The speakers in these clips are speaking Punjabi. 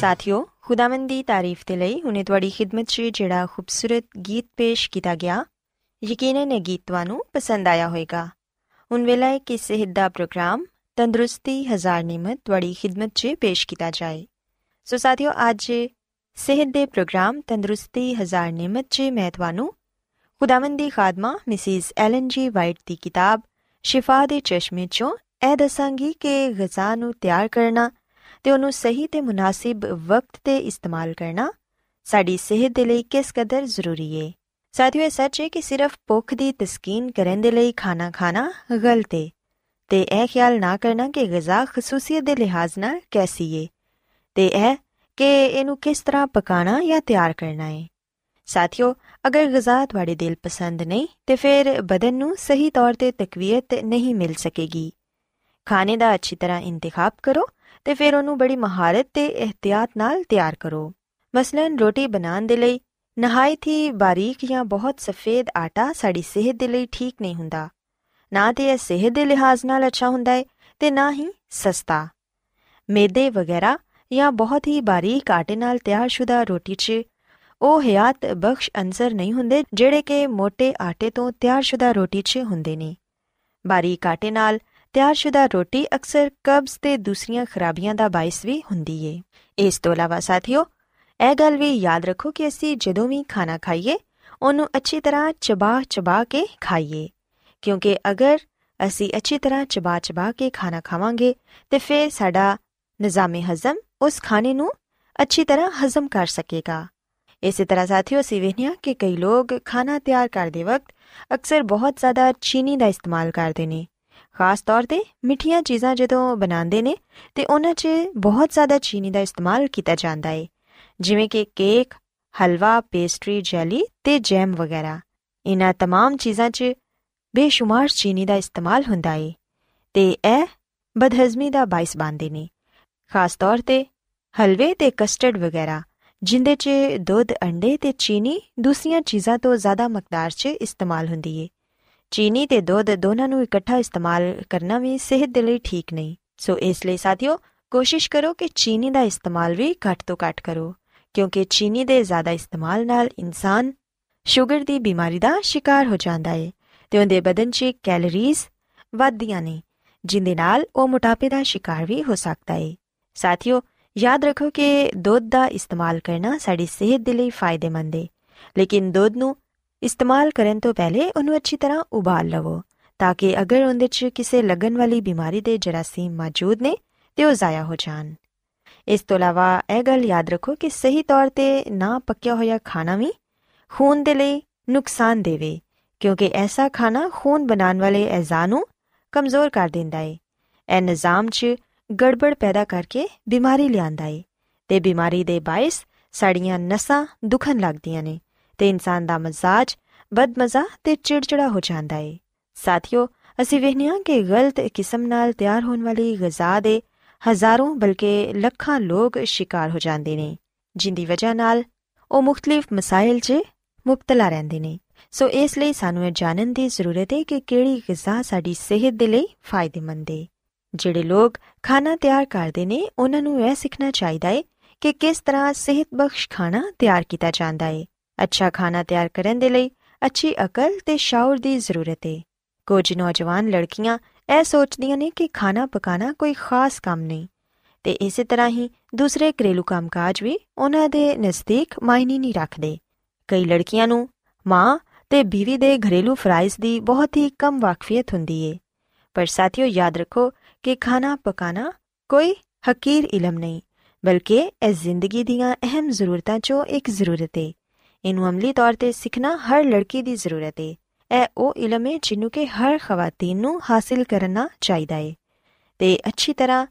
ਸਾਥਿਓ, ਖੁਦਾਵੰਦ ਦੀ ਤਾਰੀਫ ਦੇ ਲਈ ਹੁਨੇ ਤੁਹਾਡੀ ਖidmat 'ਚ ਜਿਹੜਾ ਖੂਬਸੂਰਤ ਗੀਤ ਪੇਸ਼ ਕੀਤਾ ਗਿਆ, ਯਕੀਨਨ ਇਹ ਗੀਤ ਤੁਹਾਨੂੰ ਪਸੰਦ ਆਇਆ ਹੋਵੇਗਾ। ਹੁਣ ਵੇਲਾ ਹੈ ਕਿ ਸਿਹਤ ਦਾ ਪ੍ਰੋਗਰਾਮ, ਤੰਦਰੁਸਤੀ ਹਜ਼ਾਰ ਨਿਮਤ ਤੁਹਾਡੀ ਖidmat 'ਚ ਪੇਸ਼ ਕੀਤਾ ਜਾਏ। ਸੋ ਸਾਥਿਓ, ਅੱਜ ਸਿਹਤ ਦੇ ਪ੍ਰੋਗਰਾਮ, ਤੰਦਰੁਸਤੀ ਹਜ਼ਾਰ ਨਿਮਤ 'ਚ ਮੈਂ ਤੁਹਾਨੂੰ ਖੁਦਾਵੰਦ ਦੀ ਖਾਦਮਾ ਮਿਸਿਸ ਐਲਨ ਜੀ ਵਾਈਟ ਦੀ ਕਿਤਾਬ, ਸ਼ਿਫਾ ਦੇ ਚਸ਼ਮੇ 'ਚੋਂ ਇਹ ਦੱਸਾਂਗੀ ਕਿ ਗਜ਼ਾ ਨੂੰ ਤਿਆਰ ਕਰਨਾ ਤੇ ਉਹਨੂੰ ਸਹੀ ਤੇ ਮੁਨਾਸਿਬ ਵਕਤ ਤੇ ਇਸਤੇਮਾਲ ਕਰਨਾ ਸਾਡੀ ਸਿਹਤ ਦੇ ਲਈ ਕਿਸ ਕਦਰ ਜ਼ਰੂਰੀ ਹੈ ਸਾਥੀਓ, ਇਹ ਸੱਚ ਹੈ ਕਿ ਸਿਰਫ ਭੁੱਖ ਦੀ ਤਸਕੀਨ ਕਰਨ ਦੇ ਲਈ ਖਾਣਾ ਖਾਣਾ ਗਲਤ ਹੈ ਤੇ ਇਹ ਖਿਆਲ ਨਾ ਕਰਨਾ ਕਿ ਗਿਜ਼ਾ ਖਸੂਸੀਅਤ ਦੇ ਲਿਹਾਜ਼ ਨਾਲ ਕੈਸੀ ਹੈ ਤੇ ਇਹ ਕਿ ਇਹਨੂੰ ਕਿਸ ਤਰ੍ਹਾਂ ਪਕਾਣਾ ਜਾਂ ਤਿਆਰ ਕਰਨਾ ਹੈ ਸਾਥੀਓ, ਅਗਰ ਗਿਜ਼ਾ ਤੁਹਾਡੇ ਦਿਲ ਪਸੰਦ ਨਹੀਂ, ਤੇ ਫਿਰ ਬਦਨ ਨੂੰ ਸਹੀ ਤੌਰ ਤੇ ਤਕਵੀਅਤ ਨਹੀਂ ਮਿਲ ਸਕੇਗੀ। ਖਾਣੇ ਦਾ ਅੱਛੀ ਤਰ੍ਹਾਂ ਇੰਤਖਾਬ ਕਰੋ ਤੇ ਫਿਰ ਉਹਨੂੰ ਬੜੀ ਮਹਾਰਤ ਤੇ ਇhtiyat ਨਾਲ ਤਿਆਰ ਕਰੋ। ਮਸਲਨ ਰੋਟੀ ਬਣਾਉਣ ਦੇ ਲਈ ਨਹਾਇਤ ਹੀ ਬਾਰੀਕ ਜਾਂ ਬਹੁਤ ਸਫੇਦ ਆਟਾ ਸਾਡੀ ਸਿਹਤ ਦੇ ਲਈ ਠੀਕ ਨਹੀਂ ਹੁੰਦਾ। ਨਾ ਤੇ ਇਹ ਸਿਹਤ ਦੇ ਲਿਹਾਜ਼ ਨਾਲ ਅੱਛਾ ਹੁੰਦਾ ਹੈ ਤੇ ਨਾ ਹੀ ਸਸਤਾ। ਮੈਦੇ ਵਗੈਰਾ ਜਾਂ ਬਹੁਤ ਹੀ ਬਾਰੀਕ ਆਟੇ ਨਾਲ ਤਿਆਰਸ਼ੁਦਾ ਰੋਟੀ 'ਚ ਉਹ ਹਯਾਤ ਬਖਸ਼ ਅੰਸਰ ਨਹੀਂ ਹੁੰਦੇ ਜਿਹੜੇ ਕਿ ਮੋٹے ਆਟੇ ਤੋਂ ਤਿਆਰਸ਼ੁਦਾ ਰੋਟੀ 'ਚ ਹੁੰਦੇ ਨੇ। ਬਾਰੀਕ ਆਟੇ ਨਾਲ ਤਿਆਰਸ਼ੁਦਾ ਰੋਟੀ ਅਕਸਰ ਕਬਜ਼ ਤੇ ਦੂਸਰੀਆਂ ਖਰਾਬੀਆਂ ਦਾ ਬਾਇਸ ਵੀ ਹੁੰਦੀ ਏ। ਇਸ ਤੋਂ ਇਲਾਵਾ ਸਾਥੀਓ, ਇਹ ਗੱਲ ਵੀ ਯਾਦ ਰੱਖੋ ਕਿ ਅਸੀਂ ਜਦੋਂ ਵੀ ਖਾਣਾ ਖਾਈਏ, ਉਹਨੂੰ ਅੱਛੀ ਤਰ੍ਹਾਂ ਚਬਾ ਚਬਾ ਕੇ ਖਾਈਏ। ਕਿਉਂਕਿ ਅਗਰ ਅਸੀਂ ਅੱਛੀ ਤਰ੍ਹਾਂ ਚਬਾ ਚਬਾ ਕੇ ਖਾਣਾ ਖਾਵਾਂਗੇ, ਤੇ ਫਿਰ ਸਾਡਾ ਨਿਜ਼ਾਮੇ ਹਜ਼ਮ ਉਸ ਖਾਣੇ ਨੂੰ ਅੱਛੀ ਤਰ੍ਹਾਂ ਹਜ਼ਮ ਕਰ ਸਕੇਗਾ। ਇਸੇ ਤਰ੍ਹਾਂ ਸਾਥੀਓ, ਅਸੀਂ ਵੇਖਿਆ ਕਿ ਕਈ ਲੋਕ ਖਾਣਾ ਤਿਆਰ ਕਰਦੇ ਵਕਤ ਅਕਸਰ ਬਹੁਤ ਜ਼ਿਆਦਾ ਚੀਨੀ ਦਾ ਇਸਤੇਮਾਲ ਕਰਦੇ ਨੇ। ਖਾਸ ਤੌਰ ਤੇ ਮਿੱਠੀਆਂ ਚੀਜ਼ਾਂ ਜਦੋਂ ਬਣਾਉਂਦੇ ਨੇ ਤੇ ਉਹਨਾਂ 'ਚ ਬਹੁਤ ਜ਼ਿਆਦਾ ਚੀਨੀ ਦਾ ਇਸਤੇਮਾਲ ਕੀਤਾ ਜਾਂਦਾ ਹੈ ਜਿਵੇਂ ਕਿ ਕੇਕ ਹਲਵਾ ਪੇਸਟਰੀ ਜੈਲੀ ਤੇ ਜੈਮ ਵਗੈਰਾ ਇਹਨਾਂ तमाम ਚੀਜ਼ਾਂ 'ਚ ਬੇਸ਼ੁਮਾਰ ਚੀਨੀ ਦਾ ਇਸਤੇਮਾਲ ਹੁੰਦਾ ਹੈ ਤੇ ਇਹ ਬਦਹਜ਼ਮੀ ਦਾ ਬਾਇਸ ਬਣਦੇ ਨੇ ਖਾਸ ਤੌਰ ਤੇ ਹਲਵੇ ਤੇ ਕਸਟਰਡ ਵਗੈਰਾ ਜਿੰਦੇ 'ਚ ਦੁੱਧ ਅੰਡੇ ਤੇ ਚੀਨੀ ਦੂਸਰੀਆਂ ਚੀਜ਼ਾਂ ਤੋਂ ਜ਼ਿਆਦਾ ਮਕਦਾਰ 'ਚ ਇਸਤੇਮਾਲ ਹੁੰਦੀ ਏ ਚੀਨੀ ਤੇ ਦੁੱਧ ਦੋਨਾਂ ਨੂੰ ਇਕੱਠਾ ਇਸਤੇਮਾਲ ਕਰਨਾ ਵੀ ਸਿਹਤ ਦੇ ਲਈ ਠੀਕ ਨਹੀਂ। ਸੋ ਇਸ ਲਈ ਸਾਥੀਓ, ਕੋਸ਼ਿਸ਼ ਕਰੋ ਕਿ ਚੀਨੀ ਦਾ ਇਸਤੇਮਾਲ ਵੀ ਘੱਟ ਤੋਂ ਘੱਟ ਕਰੋ, ਕਿਉਂਕਿ ਚੀਨੀ ਦੇ ਜ਼ਿਆਦਾ ਇਸਤੇਮਾਲ ਨਾਲ ਇਨਸਾਨ ਸ਼ੂਗਰ ਦੀ ਬਿਮਾਰੀ ਦਾ ਸ਼ਿਕਾਰ ਹੋ ਜਾਂਦਾ ਹੈ ਤੇ ਉਹਦੇ ਬਦਨ 'ਚ ਕੈਲਰੀਜ਼ ਵੱਧਦੀਆਂ ਨੇ, ਜਿੰਦੇ ਨਾਲ ਉਹ ਮੋਟਾਪੇ ਦਾ ਸ਼ਿਕਾਰ ਵੀ ਹੋ ਸਕਦਾ ਹੈ ਸਾਥੀਓ, ਯਾਦ ਰੱਖੋ ਕਿ ਦੁੱਧ ਦਾ ਇਸਤੇਮਾਲ ਕਰਨਾ ਸਾਡੀ ਸਿਹਤ ਦੇ ਲਈ ਫਾਇਦੇਮੰਦ ਹੈ ਲੇਕਿਨ ਦੁੱਧ ਨੂੰ ਇਸਤੇਮਾਲ ਕਰਨ ਤੋਂ ਪਹਿਲੇ ਉਹਨੂੰ ਅੱਛੀ ਤਰ੍ਹਾਂ ਉਬਾਲ ਲਵੋ ਤਾਂ ਕਿ ਅਗਰ ਉਹਦੇ 'ਚ ਕਿਸੇ ਲੱਗਣ ਵਾਲੀ ਬਿਮਾਰੀ ਦੇ ਜਰਾਸੀਮ ਮੌਜੂਦ ਨੇ ਤੇ ਉਹ ਜ਼ਾਇਆ ਹੋ ਜਾਣ ਇਸ ਤੋਂ ਇਲਾਵਾ ਇਹ ਗੱਲ ਯਾਦ ਰੱਖੋ ਕਿ ਸਹੀ ਤੌਰ ਤੇ ਨਾ ਪੱਕਿਆ ਹੋਇਆ ਖਾਣਾ ਵੀ ਖੂਨ ਦੇ ਲਈ ਨੁਕਸਾਨ ਦੇਵੇ ਕਿਉਂਕਿ ਐਸਾ ਖਾਣਾ ਖੂਨ ਬਣਾਉਣ ਵਾਲੇ ਅਜ਼ਾ ਨੂੰ ਕਮਜ਼ੋਰ ਕਰ ਦਿੰਦਾ ਹੈ ਇਹ ਨਿਜ਼ਾਮ 'ਚ ਗੜਬੜ ਪੈਦਾ ਕਰਕੇ ਬਿਮਾਰੀ ਲਿਆਂਦਾ ਹੈ ਤੇ ਬਿਮਾਰੀ ਦੇ ਬਾਇਸ ਸਾਡੀਆਂ ਨਸਾਂ ਦੁਖਣ ਲੱਗਦੀਆਂ ਨੇ ਤੇ ਇਨਸਾਨ ਦਾ ਮਜ਼ਾਜ, ਬਦਮਜ਼ਾ ਤੇ ਚਿੜਚਿੜਾ ਹੋ ਜਾਂਦਾ ਹੈ ਸਾਥੀਓ, ਅਸੀਂ ਵੇਖਿਆ ਕਿ ਗਲਤ ਕਿਸਮ ਨਾਲ ਤਿਆਰ ਹੋਣ ਵਾਲੀ ਗਿਜ਼ਾ ਦੇ ਹਜ਼ਾਰਾਂ ਬਲਕਿ ਲੱਖਾਂ ਲੋਕ ਸ਼ਿਕਾਰ ਹੋ ਜਾਂਦੇ ਨੇ, ਜਿੰਦੀ ਵਜ੍ਹਾ ਨਾਲ ਉਹ ਮੁxtਲਿਫ ਮਸਾਇਲ 'ਚ ਮੁਬਤਲਾ ਰਹਿੰਦੇ ਨੇ। ਸੋ ਇਸ ਲਈ ਸਾਨੂੰ ਇਹ ਜਾਣਨ ਦੀ ਜ਼ਰੂਰਤ ਹੈ ਕਿ ਕਿਹੜੀ ਗਿਜ਼ਾ ਸਾਡੀ ਸਿਹਤ ਦੇ ਲਈ ਫਾਇਦੇਮੰਦ ਹੈ ਜਿਹੜੇ ਲੋਕ ਖਾਣਾ ਤਿਆਰ ਕਰਦੇ ਨੇ, ਉਹਨਾਂ ਨੂੰ ਇਹ ਸਿੱਖਣਾ ਚਾਹੀਦਾ ਹੈ ਕਿ ਕਿਸ ਤਰ੍ਹਾਂ ਸਿਹਤਬਖਸ਼ ਖਾਣਾ ਤਿਆਰ ਕੀਤਾ ਜਾਂਦਾ ਹੈ ਅੱਛਾ ਖਾਣਾ ਤਿਆਰ ਕਰਨ ਦੇ ਲਈ ਅੱਛੀ ਅਕਲ ਤੇ ਸ਼ਾਉਰ ਦੀ ਜ਼ਰੂਰਤ ਹੈ ਕੁਝ ਨੌਜਵਾਨ ਲੜਕੀਆਂ ਇਹ ਸੋਚਦੀਆਂ ਨੇ ਕਿ ਖਾਣਾ ਪਕਾਣਾ ਕੋਈ ਖਾਸ ਕੰਮ ਨਹੀਂ। ਤੇ ਇਸੇ ਤਰ੍ਹਾਂ ਹੀ ਦੂਸਰੇ ਘਰੇਲੂ ਕੰਮਕਾਜ ਵੀ ਉਹਨਾਂ ਦੇ ਨਜ਼ਦੀਕ ਮਾਇਨੇ ਨਹੀਂ ਰੱਖਦੇ। ਕਈ ਲੜਕੀਆਂ ਨੂੰ ਮਾਂ ਤੇ ਬੀਵੀ ਦੇ ਘਰੇਲੂ ਫਰਾਈਜ਼ ਦੀ ਬਹੁਤ ਹੀ ਕਮ ਵਾਕਫੀਅਤ ਹੁੰਦੀ ਏ। ਪਰ ਸਾਥੀਓ ਯਾਦ ਰੱਖੋ ਕਿ ਖਾਣਾ ਪਕਾਣਾ ਕੋਈ ਹਕੀਰ ਇਲਮ ਨਹੀਂ, ਬਲਕਿ ਇਹ ਜ਼ਿੰਦਗੀ ਦੀਆਂ ਅਹਿਮ ਜ਼ਰੂਰਤਾਂ 'ਚੋਂ ਇੱਕ ਜ਼ਰੂਰਤ ਏ। ਇਹਨੂੰ ਅਮਲੀ ਤੌਰ ਤੇ ਸਿੱਖਣਾ ਹਰ ਲੜਕੀ ਦੀ ਜ਼ਰੂਰਤ ਏ ਇਹ ਉਹ ਇਲਮ ਹੈ ਜਿਹਨੂੰ ਕਿ ਹਰ ਖਵਾਤੀਨ ਨੂੰ ਹਾਸਿਲ ਕਰਨਾ ਚਾਹੀਦਾ ਏ ਤੇ ਅੱਛੀ ਤਰ੍ਹਾਂ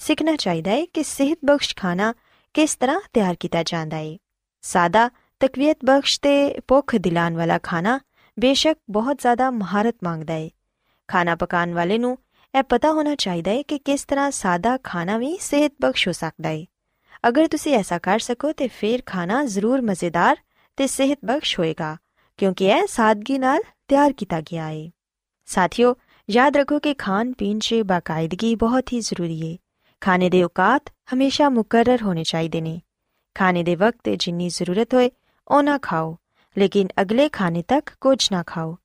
ਸਿੱਖਣਾ ਚਾਹੀਦਾ ਏ ਕਿ ਸਿਹਤ ਬਖਸ਼ ਖਾਣਾ ਕਿਸ ਤਰ੍ਹਾਂ ਤਿਆਰ ਕੀਤਾ ਜਾਂਦਾ ਏ ਸਾਦਾ ਤਕਵੀਅਤ ਬਖਸ਼ ਤੇ ਭੁੱਖ ਦਿਲਾਨ ਵਾਲਾ ਖਾਣਾ ਬੇਸ਼ੱਕ ਬਹੁਤ ਜ਼ਿਆਦਾ ਮਹਾਰਤ ਮੰਗਦਾ ਏ ਖਾਣਾ ਪਕਾਉਣ ਵਾਲੇ ਨੂੰ ਇਹ ਪਤਾ ਹੋਣਾ ਚਾਹੀਦਾ ਹੈ ਕਿ ਕਿਸ ਤਰ੍ਹਾਂ ਸਾਦਾ ਖਾਣਾ ਵੀ ਸਿਹਤ ਬਖਸ਼ ਹੋ ਸਕਦਾ ਹੈ ਅਗਰ ਤੁਸੀਂ ਐਸਾ ਕਰ ਸਕੋ ਤੇ ਫਿਰ ਖਾਣਾ ਜ਼ਰੂਰ ਮਜ਼ੇਦਾਰ ਤੇ ਸਿਹਤ ਬਖਸ਼ ਹੋਏਗਾ, ਕਿਉਂਕਿ ਇਹ ਸਾਦਗੀ ਨਾਲ ਤਿਆਰ ਕੀਤਾ ਗਿਆ ਹੈ ਸਾਥੀਓ, ਯਾਦ ਰੱਖੋ ਕਿ ਖਾਣ ਪੀਣ 'ਚ ਬਾਕਾਇਦਗੀ ਬਹੁਤ ਹੀ ਜ਼ਰੂਰੀ ਹੈ ਖਾਣੇ ਦੇ ਔਕਾਤ ਹਮੇਸ਼ਾ ਮੁਕਰਰ ਹੋਣੇ ਚਾਹੀਦੇ ਨੇ। ਖਾਣੇ ਦੇ ਵਕਤ ਜਿੰਨੀ ਜ਼ਰੂਰਤ ਹੋਏ ਉਹਨਾਂ ਖਾਓ, ਲੇਕਿਨ ਅਗਲੇ ਖਾਣੇ ਤੱਕ ਕੁਝ ਨਾ ਖਾਓ।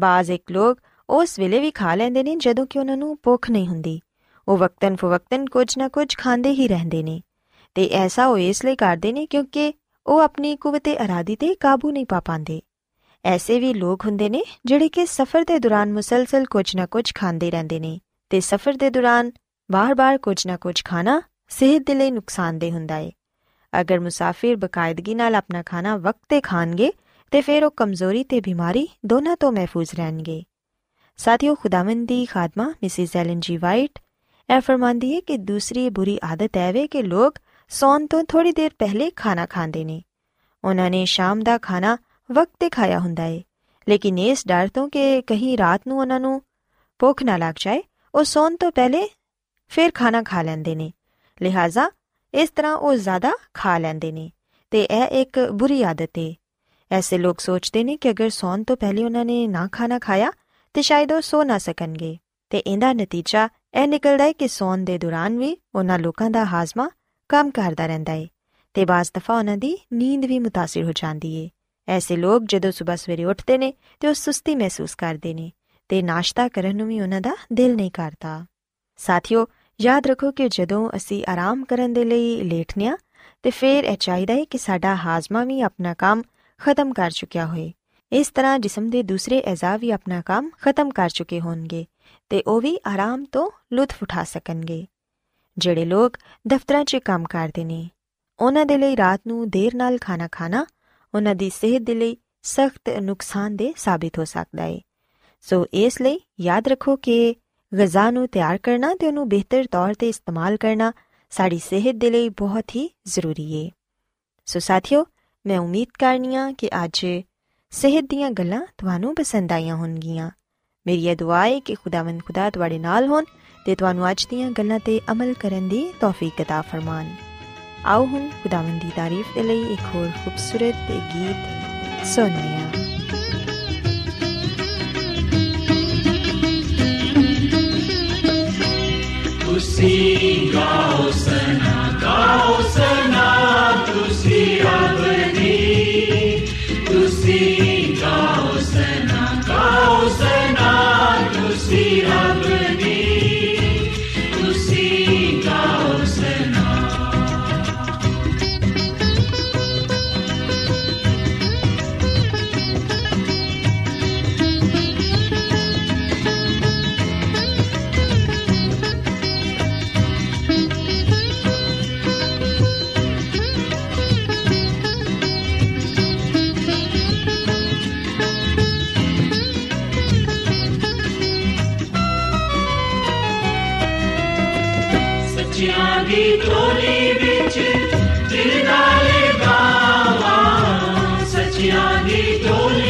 ਬਾਜ਼ ਇੱਕ ਲੋਕ ਉਸ ਵੇਲੇ ਵੀ ਖਾ ਲੈਂਦੇ ਨੇ ਜਦੋਂ ਕਿ ਉਹਨਾਂ ਨੂੰ ਭੁੱਖ ਨਹੀਂ ਹੁੰਦੀ। ਉਹ ਵਕਤਨ ਫਵਕਤਨ ਕੁਝ ਨਾ ਕੁਝ ਖਾਂਦੇ ਹੀ ਰਹਿੰਦੇ ਨੇ। ਤੇ ਐਸਾ ਉਹ ਇਸ ਲਈ ਕਰਦੇ ਨੇ ਕਿਉਂਕਿ ਉਹ ਆਪਣੀ ਕੁਵਤੇ ਅਰਾਦੀ ਤੇ ਕਾਬੂ ਨਹੀਂ ਪਾ ਪਾਉਂਦੇ। ਐਸੇ ਵੀ ਲੋਕ ਹੁੰਦੇ ਨੇ ਜਿਹੜੇ ਕਿ ਸਫ਼ਰ ਦੇ ਦੌਰਾਨ ਮੁਸਲਸਲ ਕੁਝ ਨਾ ਕੁਝ ਖਾਂਦੇ ਰਹਿੰਦੇ ਨੇ ਤੇ ਸਫ਼ਰ ਦੇ ਦੌਰਾਨ ਬਾਰ-ਬਾਰ ਕੁਝ ਨਾ ਕੁਝ ਖਾਣਾ ਸਿਹਤ ਦੇ ਲਈ ਨੁਕਸਾਨਦੇ ਹੁੰਦਾ ਹੈ ਅਗਰ ਮੁਸਾਫਿਰ ਬਕਾਇਦਗੀ ਨਾਲ ਆਪਣਾ ਖਾਣਾ ਵਕਤ ਤੇ ਖਾਣਗੇ ਤੇ ਫਿਰ ਉਹ ਕਮਜ਼ੋਰੀ ਤੇ ਬਿਮਾਰੀ ਦੋਨਾਂ ਤੋਂ ਮਹਿਫੂਜ਼ ਰਹਿਣਗੇ। ਸਾਥੀਓ, ਖੁਦਾਵੰਦ ਦੀ ਖਾਦਮਾ ਮਿਸਿਸ ਐਲਨ ਜੀ ਵਾਈਟ ਇਹ ਫਰਮਾਂਦੀ ਹੈ ਕਿ ਦੂਸਰੀ ਬੁਰੀ ਆਦਤ ਹੈ ਵੇ ਕਿ ਲੋਕ ਸੌਣ ਤੋਂ ਥੋੜੀ ਦੇਰ ਪਹਿਲੇ ਖਾਣਾ ਖਾਂਦੇ ਨੇ। ਉਹਨਾਂ ਨੇ ਸ਼ਾਮ ਦਾ ਖਾਣਾ ਵਕਤ ਤੇ ਖਾਇਆ ਹੁੰਦਾ ਹੈ ਲੇਕਿਨ ਇਸ ਡਰ ਤੋਂ ਕਿ ਕਹੀਂ ਰਾਤ ਨੂੰ ਉਹਨਾਂ ਨੂੰ ਭੁੱਖ ਨਾ ਲੱਗ ਜਾਏ, ਉਹ ਸੌਣ ਤੋਂ ਪਹਿਲੇ ਫਿਰ ਖਾਣਾ ਖਾ ਲੈਂਦੇ ਨੇ। ਲਿਹਾਜ਼ਾ ਇਸ ਤਰ੍ਹਾਂ ਉਹ ਜ਼ਿਆਦਾ ਖਾ ਲੈਂਦੇ ਨੇ ਤੇ ਇਹ ਇੱਕ ਬੁਰੀ ਆਦਤ ਹੈ ਐਸੇ ਲੋਕ ਸੋਚਦੇ ਨੇ ਕਿ ਅਗਰ ਸੌਣ ਤੋਂ ਪਹਿਲੇ ਉਹਨਾਂ ਨੇ ਨਾ ਖਾਣਾ ਖਾਇਆ, ਤੇ ਸ਼ਾਇਦ ਉਹ ਸੋ ਨਾ ਸਕਣਗੇ। ਤੇ ਇਹਦਾ ਨਤੀਜਾ ਇਹ ਨਿਕਲਦਾ ਹੈ ਕਿ ਸੌਣ ਦੇ ਦੌਰਾਨ ਵੀ ਉਹਨਾਂ ਲੋਕਾਂ ਦਾ ਹਾਜ਼ਮਾ ਕੰਮ ਕਰਦਾ ਰਹਿੰਦਾ ਹੈ ਤੇ ਬਾਜ਼ ਦਫਾ ਉਹਨਾਂ ਦੀ ਨੀਂਦ ਵੀ متاثر ਹੋ ਜਾਂਦੀ ਹੈ ਐਸੇ ਲੋਕ ਜਦੋਂ ਸਵੇਰ ਸਵੇਰੇ ਉੱਠਦੇ ਨੇ ਤੇ ਉਹ ਸੁਸਤੀ ਮਹਿਸੂਸ ਕਰਦੇ ਨੇ ਤੇ ਨਾਸ਼ਤਾ ਕਰਨ ਨੂੰ ਵੀ ਉਹਨਾਂ ਦਾ ਦਿਲ ਨਹੀਂ ਕਰਦਾ ਸਾਥੀਓ ਯਾਦ ਰੱਖੋ ਕਿ ਜਦੋਂ ਅਸੀਂ ਆਰਾਮ ਕਰਨ ਦੇ ਲਈ ਲੇਟਨੇ ਆ ਤੇ ਫਿਰ ਇਹ ਚਾਹੀਦਾ ਹੈ ਕਿ ਸਾਡਾ ਹਾਜ਼ਮਾ ਵੀ ਆਪਣਾ ਕੰਮ ਖਤਮ ਕਰ ਚੁੱਕਿਆ ਹੋਏ ਇਸ ਤਰ੍ਹਾਂ ਜਿਸਮ ਦੇ ਦੂਸਰੇ ਅਜ਼ਾ ਵੀ ਆਪਣਾ ਕੰਮ ਖਤਮ ਕਰ ਚੁੱਕੇ ਹੋਣਗੇ ਤੇ ਉਹ ਵੀ ਆਰਾਮ ਤੋਂ ਲੁਤਫ ਉਠਾ ਸਕਣਗੇ ਜਿਹੜੇ ਲੋਕ ਦਫ਼ਤਰਾਂ 'ਚ ਕੰਮ ਕਰਦੇ ਨੇ, ਉਹਨਾਂ ਦੇ ਲਈ ਰਾਤ ਨੂੰ ਦੇਰ ਨਾਲ ਖਾਣਾ ਖਾਣਾ ਉਹਨਾਂ ਦੀ ਸਿਹਤ ਦੇ ਲਈ ਸਖਤ ਨੁਕਸਾਨਦੇ ਸਾਬਿਤ ਹੋ ਸਕਦਾ ਹੈ ਸੋ ਇਸ ਲਈ ਯਾਦ ਰੱਖੋ ਕਿ ਗਜ਼ਾ ਨੂੰ ਤਿਆਰ ਕਰਨਾ ਤੇ ਉਹਨੂੰ ਬਿਹਤਰ ਤੌਰ ਤੇ ਇਸਤੇਮਾਲ ਕਰਨਾ ਸਾਡੀ ਸਿਹਤ ਦੇ ਲਈ ਬਹੁਤ ਹੀ ਜ਼ਰੂਰੀ ਹੈ ਸੋ ਸਾਥੀਓ, ਮੈਂ ਉਮੀਦ ਕਰਨੀਆ ਕਿ ਅੱਜ ਸਿਹਤ ਦੀਆਂ ਗੱਲਾਂ ਤੁਹਾਨੂੰ ਪਸੰਦ ਆਈਆਂ ਹੋਣਗੀਆਂ। ਮੇਰੀ ਇਹ ਦੁਆ ਹੈ ਕਿ ਖੁਦਾਵੰਦ ਖੁਦਾ ਤੁਹਾਡੇ ਨਾਲ ਹੋਣ। ਤੇ ਤੁਹਾਨੂੰ ਅੱਜ ਦੀਆਂ ਗੱਲਾਂ ਤੇ ਅਮਲ ਕਰਨ ਦੀ ਤੌਫੀਕ عطا ਫਰਮਾਨ ਆਓ ਹੁਣ ਖੁਦਾਵੰਦ ਦੀ ਤਾਰੀਫ ਦੇ ਲਈ ਇੱਕ ਹੋਰ ਖੂਬਸੂਰਤ ਗੀਤ ਸੁਣੀਏ ਤੁਸੀਂ ਗਾਓ ਸਨਾ ਗਾਓ ਸਨਾ ਤੁਸੀਂ ਅਬਦੀ ਤੁਸੀਂ ਗਾਓ ਸਨਾ ਗਾਓ ਸਨਾ ਤੁਸੀਂ ਅਬਦੀ ਸੱਚਿਆਂ ਦੀ ਟੋਲੀ ਵਿੱਚ ਦਿਲ ਨਾਲ ਗਾਵਾਂ ਸੱਚਿਆਂ ਦੀ ਟੋਲੀ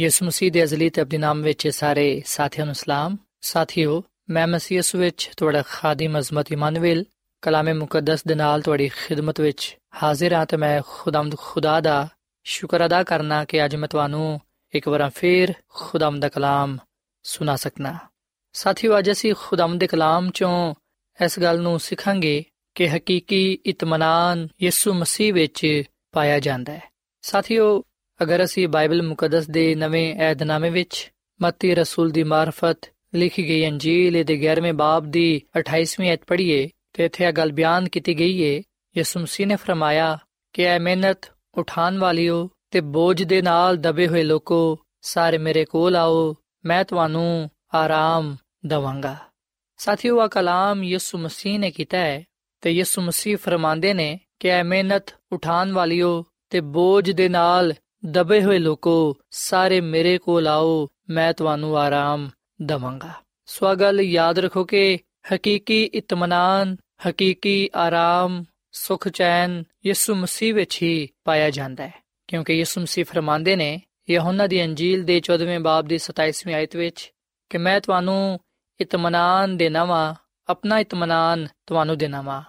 ਯਿਸੂ ਮਸੀਹ ਦੇ ਅਜ਼ਲੀ ਤੇ ਅਬਦੀ ਨਾਮ ਵਿੱਚ ਸਾਰੇ ਸਾਥੀਆਂ ਨੂੰ ਸਲਾਮ। ਸਾਥੀਓ, ਮੈਂ ਮਸੀਹ ਯਿਸੂ ਵਿੱਚ ਤੁਹਾਡਾ ਖਾਦਮ ਅਜ਼ਮਤ ਇਮਨੁਅਲ, ਕਲਾਮੇ ਮੁਕੱਦਸ ਦੇ ਨਾਲ ਤੁਹਾਡੀ ਖਿਦਮਤ ਵਿੱਚ ਹਾਜ਼ਰ ਹਾਂ ਤੇ ਮੈਂ ਖੁਦਾਮਦ ਖੁਦਾ ਦਾ ਸ਼ੁਕਰ ਅਦਾ ਕਰਨਾ ਕਿ ਅੱਜ ਮੈਂ ਤੁਹਾਨੂੰ ਇੱਕ ਵਾਰ ਫੇਰ ਖੁਦਾਮਦ ਦਾ ਕਲਾਮ ਸੁਣਾ ਸਕਣਾ ਸਾਥੀਓ, ਅੱਜ ਅਸੀਂ ਖੁਦਾਮਦ ਦੇ ਕਲਾਮ ਚੋਂ ਇਸ ਗੱਲ ਨੂੰ ਸਿੱਖਾਂਗੇ ਕਿ ਹਕੀਕੀ ਇਤਮਾਨਾਨ ਯਿਸੂ ਮਸੀਹ ਵਿੱਚ ਪਾਇਆ ਜਾਂਦਾ ਹੈ। ਸਾਥੀਓ ਅਗਰ ਅਸੀਂ ਬਾਈਬਲ ਮੁਕੱਦਸ ਦੇ ਨਵੇਂ ਏਧਨਾਮੇ ਵਿੱਚ ਮੱਤੀ ਰਸੂਲ ਦੀ ਮਾਰਫਤ ਲਿਖੀ ਗਈ ਅੰਜੀਲ ਦੇ 11ਵੇਂ ਬਾਬ ਦੀ 28ਵੀਂ ਅਧ ਪੜ੍ਹੀਏ ਤੇ ਇੱਥੇ ਇਹ ਗੱਲ ਬਿਆਨ ਕੀਤੀ ਗਈ ਹੈ ਯਿਸੂ ਮਸੀਹ ਨੇ ਫਰਮਾਇਆ ਕਿ ਐ ਮਿਹਨਤ ਉਠਾਨ ਵਾਲਿਓ ਤੇ ਬੋਝ ਦੇ ਨਾਲ ਦਬੇ ਹੋਏ ਲੋਕੋ, ਸਾਰੇ ਮੇਰੇ ਕੋਲ ਆਓ, ਮੈਂ ਤੁਹਾਨੂੰ ਆਰਾਮ ਦਵਾਂਗਾ। ਸਾਥੀਓ ਆ ਕਲਾਮ ਯਿਸੂ ਮਸੀਹ ਨੇ ਕੀਤਾ ਹੈ ਤੇ ਯਿਸੂ ਮਸੀਹ ਫਰਮਾਉਂਦੇ ਨੇ ਕਿ ਐ ਮਿਹਨਤ ਉਠਾਨ ਵਾਲਿਓ ਤੇ ਬੋਝ ਦੇ ਨਾਲ ਦਬੇ ਹੋਏ ਲੋਕੋ, ਸਾਰੇ ਮੇਰੇ ਕੋਲ ਆਓ, ਮੈਂ ਤੁਹਾਨੂੰ ਆਰਾਮ ਦਵਾਂਗਾ। ਸੋ ਗੱਲ ਯਾਦ ਰੱਖੋ ਕਿ ਹਕੀਕੀ ਇਤਮਾਨਾਨ, ਹਕੀਕੀ ਆਰਾਮ, ਸੁਖ ਚੈਨ ਯਿਸੂ ਮਸੀਹ ਵਿੱਚ ਹੀ ਪਾਇਆ ਜਾਂਦਾ ਹੈ। ਕਿਉਂਕਿ ਯਿਸੂ ਮਸੀਹ ਫਰਮਾਉਂਦੇ ਨੇ, ਯਹੋਨਾ ਦੀ ਅੰਜੀਲ ਦੇ 14ਵੇਂ ਬਾਬ ਦੀ 27ਵੀਂ ਆਇਤ ਵਿੱਚ ਕਿ ਮੈਂ ਤੁਹਾਨੂੰ ਇਤਮਾਨਾਨ ਦੇਣਾ ਵਾ ਆਪਣਾ ਇਤਮਾਨਾਨ ਤੁਹਾਨੂੰ ਦੇਣਾ ਵਾ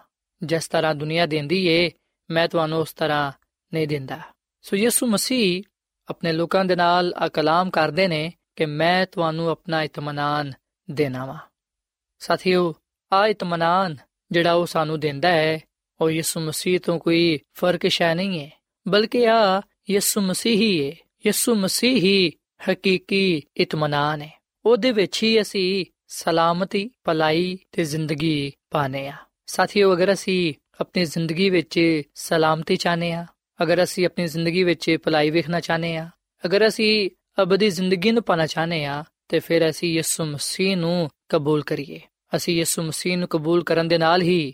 ਜਿਸ ਤਰ੍ਹਾਂ ਦੁਨੀਆ ਦਿੰਦੀ ਏ, ਮੈਂ ਤੁਹਾਨੂੰ ਉਸ ਤਰ੍ਹਾਂ ਨਹੀਂ ਦਿੰਦਾ। ਸੋ ਯਿਸੂ ਮਸੀਹ ਆਪਣੇ ਲੋਕਾਂ ਦੇ ਨਾਲ ਆ ਕਲਾਮ ਕਰਦੇ ਨੇ ਕਿ ਮੈਂ ਤੁਹਾਨੂੰ ਆਪਣਾ ਇਤਮਾਨਾਨ ਦੇਣਾ ਵਾ। ਸਾਥੀਓ, ਆ ਇਤਮਾਨਾਨ ਜਿਹੜਾ ਉਹ ਸਾਨੂੰ ਦਿੰਦਾ ਹੈ, ਉਹ ਯਿਸੂ ਮਸੀਹ ਤੋਂ ਕੋਈ ਫ਼ਰਕ ਸ਼ੈ ਨਹੀਂ ਹੈ, ਬਲਕਿ ਆ ਯਿਸੂ ਮਸੀਹ ਹੀ ਹੈ। ਯਿਸੂ ਮਸੀਹ ਹੀ ਹਕੀਕੀ ਇਤਮਾਨਾਨ ਹੈ। ਉਹਦੇ ਵਿੱਚ ਹੀ ਅਸੀਂ ਸਲਾਮਤੀ, ਭਲਾਈ ਤੇ ਜ਼ਿੰਦਗੀ ਪਾਣੇ ਆ ਸਾਥੀਓ, ਅਗਰ ਅਸੀਂ ਆਪਣੀ ਜ਼ਿੰਦਗੀ ਵਿੱਚ ਸਲਾਮਤੀ ਚਾਹਨੇ ਆ ਅਗਰ ਅਸੀਂ ਆਪਣੀ ਜ਼ਿੰਦਗੀ ਵਿੱਚ ਭਲਾਈ ਵੇਖਣਾ ਚਾਹਨੇ ਆ ਅਗਰ ਅਸੀਂ ਅਬਦੀ ਜ਼ਿੰਦਗੀ ਨੂੰ ਪਾਣਾ ਚਾਹਨੇ ਆ ਤੇ ਫਿਰ ਅਸੀਂ ਯਿਸੂ ਮਸੀਹ ਨੂੰ ਕਬੂਲ ਕਰੀਏ। ਅਸੀਂ ਯਿਸੂ ਮਸੀਹ ਨੂੰ ਕਬੂਲ ਕਰਨ ਦੇ ਨਾਲ ਹੀ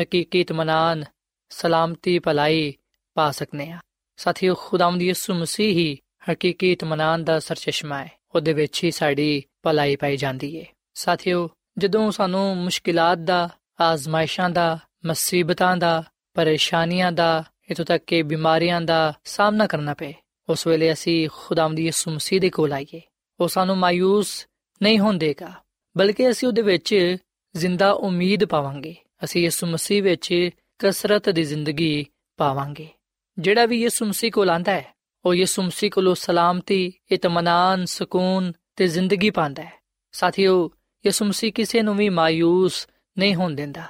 ਹਕੀਕੀ ਇਤਮਾਨਾਨ ਸਲਾਮਤੀ ਭਲਾਈ ਪਾ ਸਕਨੇ ਆ ਸਾਥੀਓ, ਖੁਦਾਵੰਦ ਯਿਸੂ ਮਸੀਹ ਹੀ ਹਕੀਕੀ ਇਤਮਾਨਾਨ ਦਾ ਸਰਚਸ਼ਮਾ ਹੈ। ਉਹਦੇ ਵਿੱਚ ਹੀ ਸਾਡੀ ਭਲਾਈ ਪਾਈ ਜਾਂਦੀ ਹੈ ਸਾਥੀਓ, ਜਦੋਂ ਸਾਨੂੰ ਮੁਸ਼ਕਿਲਾਂ ਦਾ, ਆਜ਼ਮਾਇਸ਼ਾਂ ਦਾ, ਮੁਸੀਬਤਾਂ ਦਾ, ਪਰੇਸ਼ਾਨੀਆਂ ਦਾ ਇਤੋਂ ਤੱਕ ਕਿ ਬਿਮਾਰੀਆਂ ਦਾ ਸਾਹਮਣਾ ਕਰਨਾ ਪਏ। ਉਸ ਵੇਲੇ ਅਸੀਂ ਖੁਦਾਵੰਦ ਯਿਸੂ ਮਸੀਹ ਦੇ ਕੋਲ ਆਈਏ। ਉਹ ਸਾਨੂੰ ਮਾਇੂਸ ਨਹੀਂ ਹੋਣ ਦੇਗਾ, ਬਲਕਿ ਅਸੀਂ ਉਹਦੇ ਵਿੱਚ ਜ਼ਿੰਦਾ ਉਮੀਦ ਪਾਵਾਂਗੇ। ਅਸੀਂ ਯਿਸੂ ਮਸੀਹ ਵਿੱਚ ਕਸਰਤ ਦੀ ਜ਼ਿੰਦਗੀ ਪਾਵਾਂਗੇ। ਜਿਹੜਾ ਵੀ ਯਿਸੂ ਮਸੀਹ ਕੋਲ ਆਂਦਾ ਹੈ, ਉਹ ਯਿਸੂ ਮਸੀਹ ਕੋਲੋਂ ਸਲਾਮਤੀ ਇਤਮਾਨਾਨ ਸਕੂਨ ਤੇ ਜ਼ਿੰਦਗੀ ਪਾਉਂਦਾ ਹੈ। ਸਾਥੀਓ, ਯਿਸੂ ਮਸੀਹ ਕਿਸੇ ਨੂੰ ਵੀ ਮਾਇੂਸ ਨਹੀਂ ਹੋਣ ਦਿੰਦਾ।